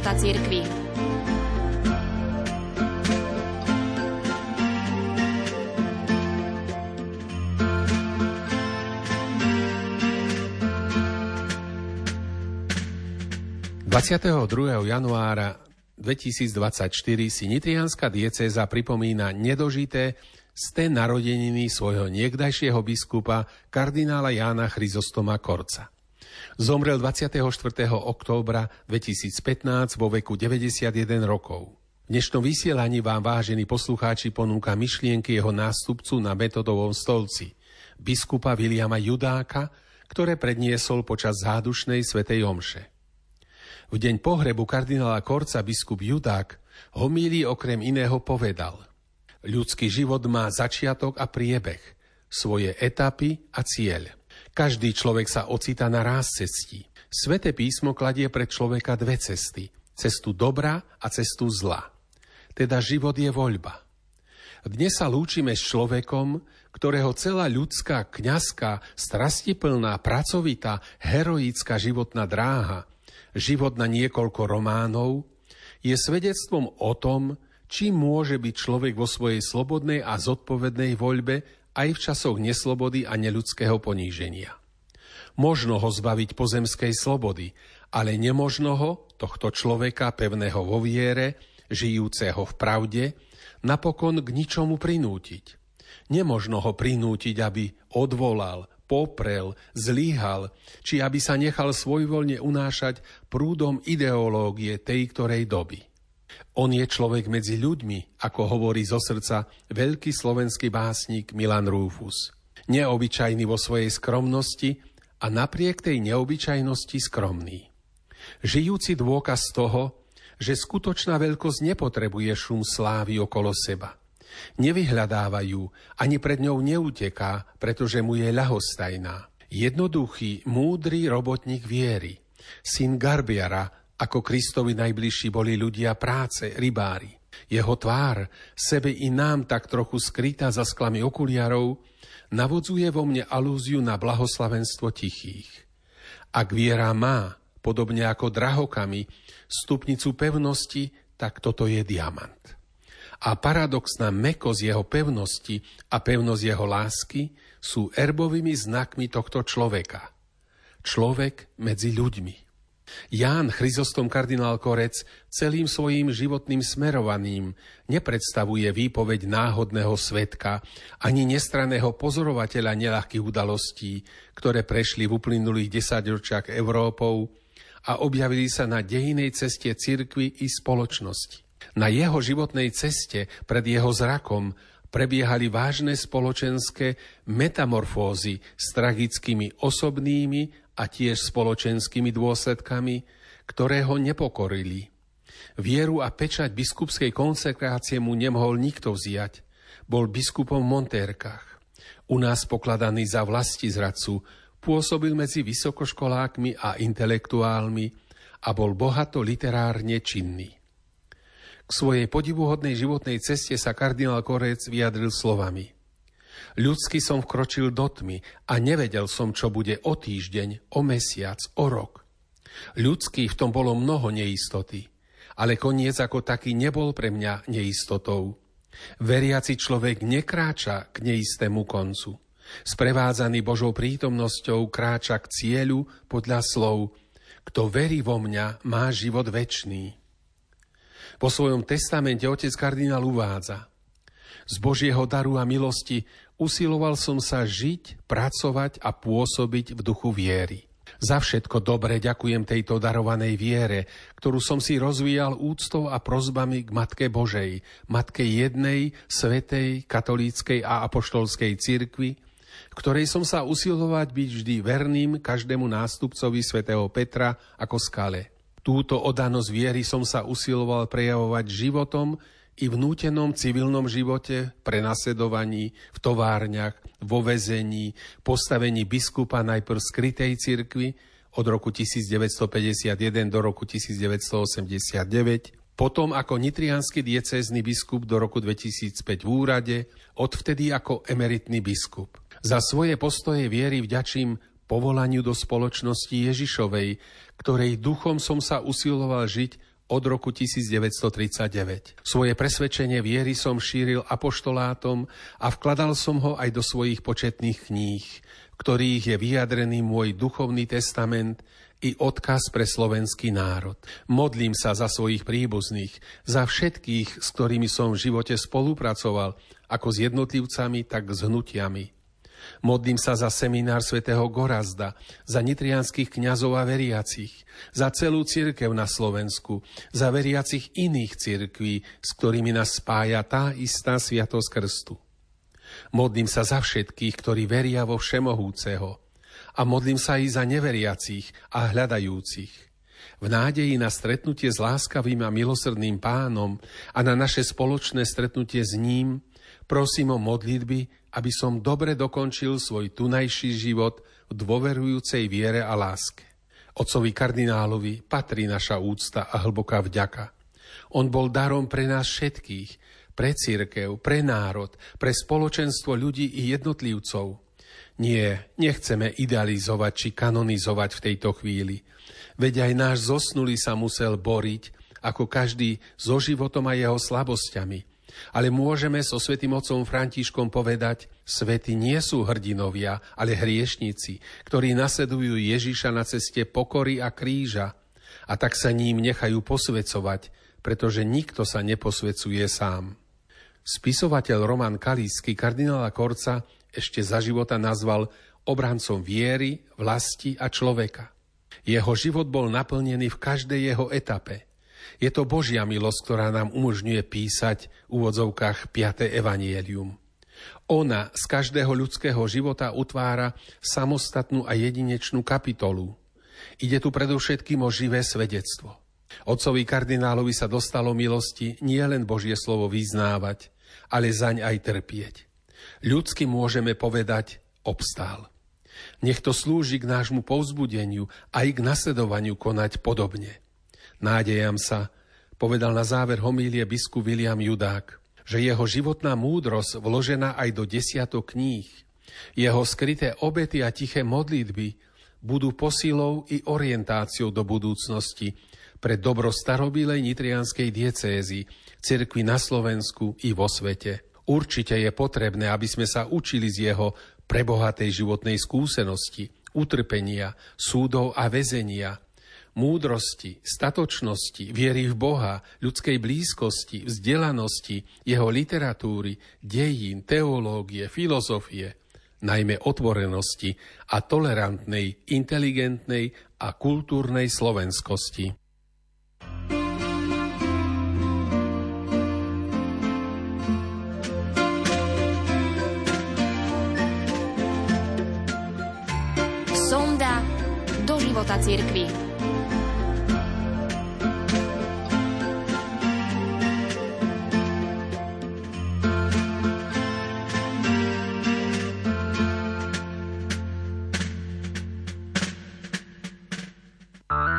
života cirkvi. ...22. januára 2024 si nitrianská diecéza pripomína nedožité té narodeniny svojho niekdajšieho biskupa kardinála Jána Chryzostoma Korca. Zomrel 24. októbra 2015 vo veku 91 rokov. V dnešnom vysielaní vám, vážení poslucháči, ponúka myšlienky jeho nástupcu na metodovom stolci, biskupa Viliama Judáka, ktoré predniesol počas zádušnej svetej omše. V deň pohrebu kardinála Korca biskup Judák homílii okrem iného povedal Ľudský život má začiatok a priebeh, svoje etapy a cieľ. Každý človek sa ocita na ráz cestí. Svete písmo kladie pre človeka dve cesty. Cestu dobra a cestu zla. Teda život je voľba. Dnes sa lúčime s človekom, ktorého celá ľudská, kňazská, strastiplná, pracovitá, heroická životná dráha život na niekoľko románov, je svedectvom o tom, či môže byť človek vo svojej slobodnej a zodpovednej voľbe aj v časoch neslobody a neľudského poníženia. Možno ho zbaviť pozemskej slobody, ale nemožno ho, tohto človeka pevného vo viere, žijúceho v pravde, napokon k ničomu prinútiť. Nemožno ho prinútiť, aby odvolal, poprel, zlíhal, či aby sa nechal svojvoľne unášať prúdom ideológie tej ktorej doby. On je človek medzi ľuďmi, ako hovorí zo srdca veľký slovenský básnik Milan Rúfus. Neobyčajný vo svojej skromnosti a napriek tej neobyčajnosti skromný. Žijúci dôkaz toho, že skutočná veľkosť nepotrebuje šum slávy okolo seba. Nevyhľadávajú, ani pred ňou neuteká, pretože mu je ľahostajná. Jednoduchý, múdry robotník viery, syn Garbiara, ako Kristovi najbližší boli ľudia práce, rybári. Jeho tvár, sebe i nám tak trochu skrytá za sklami okuliarov, navodzuje vo mne alúziu na blahoslavenstvo tichých. Ak viera má, podobne ako drahokami, stupnicu pevnosti, tak toto je diamant a paradoxná mekosť jeho pevnosti a pevnosť jeho lásky sú erbovými znakmi tohto človeka. Človek medzi ľuďmi. Ján Chryzostom kardinál Korec celým svojim životným smerovaním nepredstavuje výpoveď náhodného svetka ani nestraného pozorovateľa nelahkých udalostí, ktoré prešli v uplynulých desaťročiach Európou a objavili sa na dejinej ceste cirkvy i spoločnosti. Na jeho životnej ceste pred jeho zrakom prebiehali vážne spoločenské metamorfózy s tragickými osobnými a tiež spoločenskými dôsledkami, ktoré ho nepokorili. Vieru a pečať biskupskej konsekrácie mu nemohol nikto vziať. Bol biskupom v Montérkach. U nás pokladaný za vlasti zradcu, pôsobil medzi vysokoškolákmi a intelektuálmi a bol bohato literárne činný. K svojej podivuhodnej životnej ceste sa kardinál Korec vyjadril slovami. Ľudsky som vkročil do tmy a nevedel som, čo bude o týždeň, o mesiac, o rok. Ľudský v tom bolo mnoho neistoty, ale koniec ako taký nebol pre mňa neistotou. Veriaci človek nekráča k neistému koncu. Sprevádzaný Božou prítomnosťou kráča k cieľu podľa slov Kto verí vo mňa, má život večný. Po svojom testamente otec kardinál uvádza Z Božieho daru a milosti usiloval som sa žiť, pracovať a pôsobiť v duchu viery. Za všetko dobre ďakujem tejto darovanej viere, ktorú som si rozvíjal úctou a prozbami k Matke Božej, Matke jednej, svetej, katolíckej a apoštolskej cirkvi, ktorej som sa usilovať byť vždy verným každému nástupcovi svätého Petra ako skale. Túto odanosť viery som sa usiloval prejavovať životom i v nútenom civilnom živote, prenasledovaní, v továrniach, vo vezení, postavení biskupa najprv skrytej cirkvi od roku 1951 do roku 1989, potom ako nitrianský diecézny biskup do roku 2005 v úrade, odvtedy ako emeritný biskup. Za svoje postoje viery vďačím povolaniu do spoločnosti Ježišovej, ktorej duchom som sa usiloval žiť od roku 1939. Svoje presvedčenie viery som šíril apoštolátom a vkladal som ho aj do svojich početných kníh, ktorých je vyjadrený môj duchovný testament i odkaz pre slovenský národ. Modlím sa za svojich príbuzných, za všetkých, s ktorými som v živote spolupracoval, ako s jednotlivcami, tak s hnutiami. Modlím sa za seminár svätého Gorazda, za nitrianských kňazov a veriacich, za celú cirkev na Slovensku, za veriacich iných cirkví, s ktorými nás spája tá istá sviatosť krstu. Modlím sa za všetkých, ktorí veria vo Všemohúceho a modlím sa i za neveriacich a hľadajúcich. V nádeji na stretnutie s láskavým a milosrdným pánom a na naše spoločné stretnutie s ním prosím o modlitby, aby som dobre dokončil svoj tunajší život v dôverujúcej viere a láske. Otcovi kardinálovi patrí naša úcta a hlboká vďaka. On bol darom pre nás všetkých, pre církev, pre národ, pre spoločenstvo ľudí i jednotlivcov. Nie, nechceme idealizovať či kanonizovať v tejto chvíli. Veď aj náš zosnulý sa musel boriť, ako každý so životom a jeho slabosťami. Ale môžeme so svätým otcom Františkom povedať, svety nie sú hrdinovia, ale hriešnici, ktorí nasledujú Ježiša na ceste pokory a kríža a tak sa ním nechajú posvecovať, pretože nikto sa neposvecuje sám. Spisovateľ Roman Kalísky kardinála Korca ešte za života nazval obrancom viery, vlasti a človeka. Jeho život bol naplnený v každej jeho etape – je to Božia milosť, ktorá nám umožňuje písať v úvodzovkách 5. evanielium. Ona z každého ľudského života utvára samostatnú a jedinečnú kapitolu. Ide tu predovšetkým o živé svedectvo. Otcovi kardinálovi sa dostalo milosti nie len Božie slovo vyznávať, ale zaň aj trpieť. Ľudsky môžeme povedať obstál. Nech to slúži k nášmu povzbudeniu a i k nasledovaniu konať podobne. Nádejam sa, povedal na záver homílie biskup William Judák, že jeho životná múdrosť vložená aj do desiatok kníh, jeho skryté obety a tiché modlitby budú posilou i orientáciou do budúcnosti pre dobro starobilej nitrianskej diecézy, cirkvi na Slovensku i vo svete. Určite je potrebné, aby sme sa učili z jeho prebohatej životnej skúsenosti, utrpenia, súdov a väzenia, múdrosti, statočnosti, viery v Boha, ľudskej blízkosti, vzdelanosti, jeho literatúry, dejín, teológie, filozofie, najmä otvorenosti a tolerantnej, inteligentnej a kultúrnej slovenskosti. Sonda do života cirkvi.